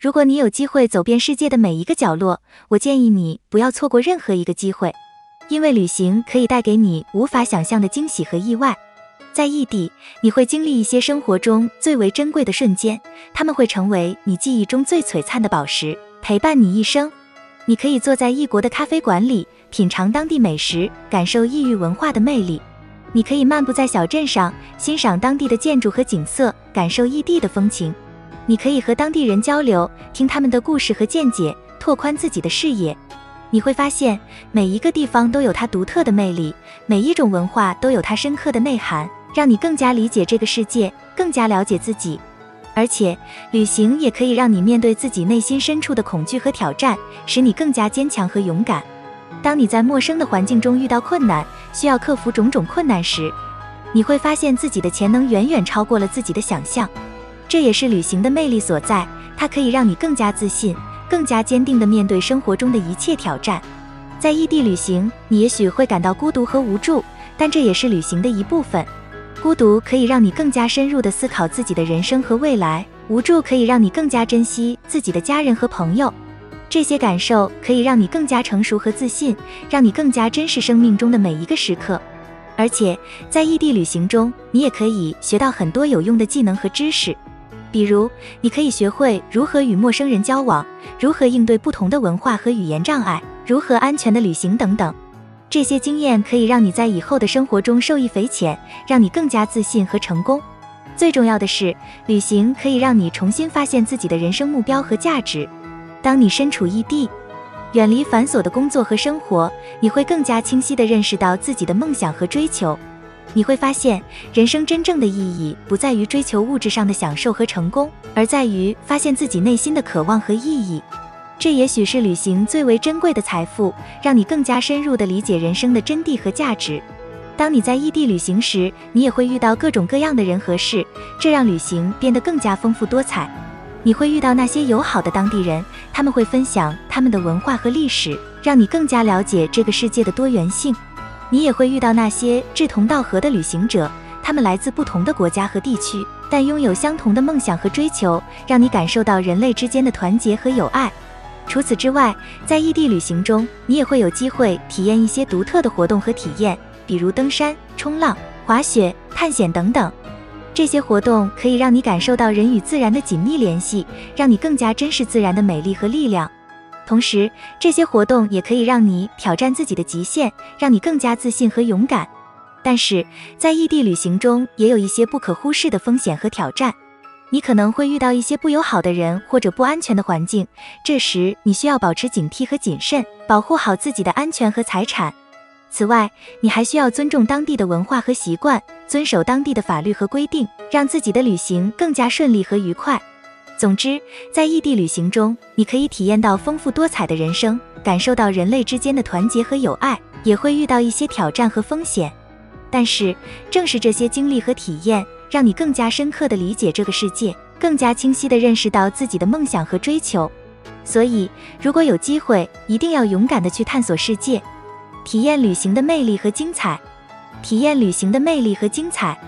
如果你有机会走遍世界的每一个角落，我建议你不要错过任何一个机会，因为旅行可以带给你无法想象的惊喜和意外。在异地，你会经历一些生活中最为珍贵的瞬间，他们会成为你记忆中最璀璨的宝石，陪伴你一生。你可以坐在异国的咖啡馆里，品尝当地美食，感受异域文化的魅力；你可以漫步在小镇上，欣赏当地的建筑和景色，感受异地的风情。你可以和当地人交流，听他们的故事和见解，拓宽自己的视野。你会发现，每一个地方都有它独特的魅力，每一种文化都有它深刻的内涵，让你更加理解这个世界，更加了解自己。而且，旅行也可以让你面对自己内心深处的恐惧和挑战，使你更加坚强和勇敢。当你在陌生的环境中遇到困难，需要克服种种困难时，你会发现自己的潜能远远超过了自己的想象。这也是旅行的魅力所在，它可以让你更加自信、更加坚定地面对生活中的一切挑战。在异地旅行，你也许会感到孤独和无助，但这也是旅行的一部分。孤独可以让你更加深入地思考自己的人生和未来，无助可以让你更加珍惜自己的家人和朋友。这些感受可以让你更加成熟和自信，让你更加珍视生命中的每一个时刻。而且，在异地旅行中，你也可以学到很多有用的技能和知识。比如，你可以学会如何与陌生人交往，如何应对不同的文化和语言障碍，如何安全的旅行等等。这些经验可以让你在以后的生活中受益匪浅，让你更加自信和成功。最重要的是，旅行可以让你重新发现自己的人生目标和价值。当你身处异地，远离繁琐的工作和生活，你会更加清晰地认识到自己的梦想和追求。你会发现，人生真正的意义不在于追求物质上的享受和成功，而在于发现自己内心的渴望和意义。这也许是旅行最为珍贵的财富，让你更加深入地理解人生的真谛和价值。当你在异地旅行时，你也会遇到各种各样的人和事，这让旅行变得更加丰富多彩。你会遇到那些友好的当地人，他们会分享他们的文化和历史，让你更加了解这个世界的多元性。你也会遇到那些志同道合的旅行者，他们来自不同的国家和地区，但拥有相同的梦想和追求，让你感受到人类之间的团结和友爱。除此之外，在异地旅行中，你也会有机会体验一些独特的活动和体验，比如登山、冲浪、滑雪、探险等等。这些活动可以让你感受到人与自然的紧密联系，让你更加珍视自然的美丽和力量。同时，这些活动也可以让你挑战自己的极限，让你更加自信和勇敢。但是在异地旅行中，也有一些不可忽视的风险和挑战。你可能会遇到一些不友好的人或者不安全的环境，这时你需要保持警惕和谨慎，保护好自己的安全和财产。此外，你还需要尊重当地的文化和习惯，遵守当地的法律和规定，让自己的旅行更加顺利和愉快。总之，在异地旅行中，你可以体验到丰富多彩的人生，感受到人类之间的团结和友爱，也会遇到一些挑战和风险。但是，正是这些经历和体验，让你更加深刻地理解这个世界，更加清晰地认识到自己的梦想和追求。所以，如果有机会，一定要勇敢地去探索世界，体验旅行的魅力和精彩，体验旅行的魅力和精彩。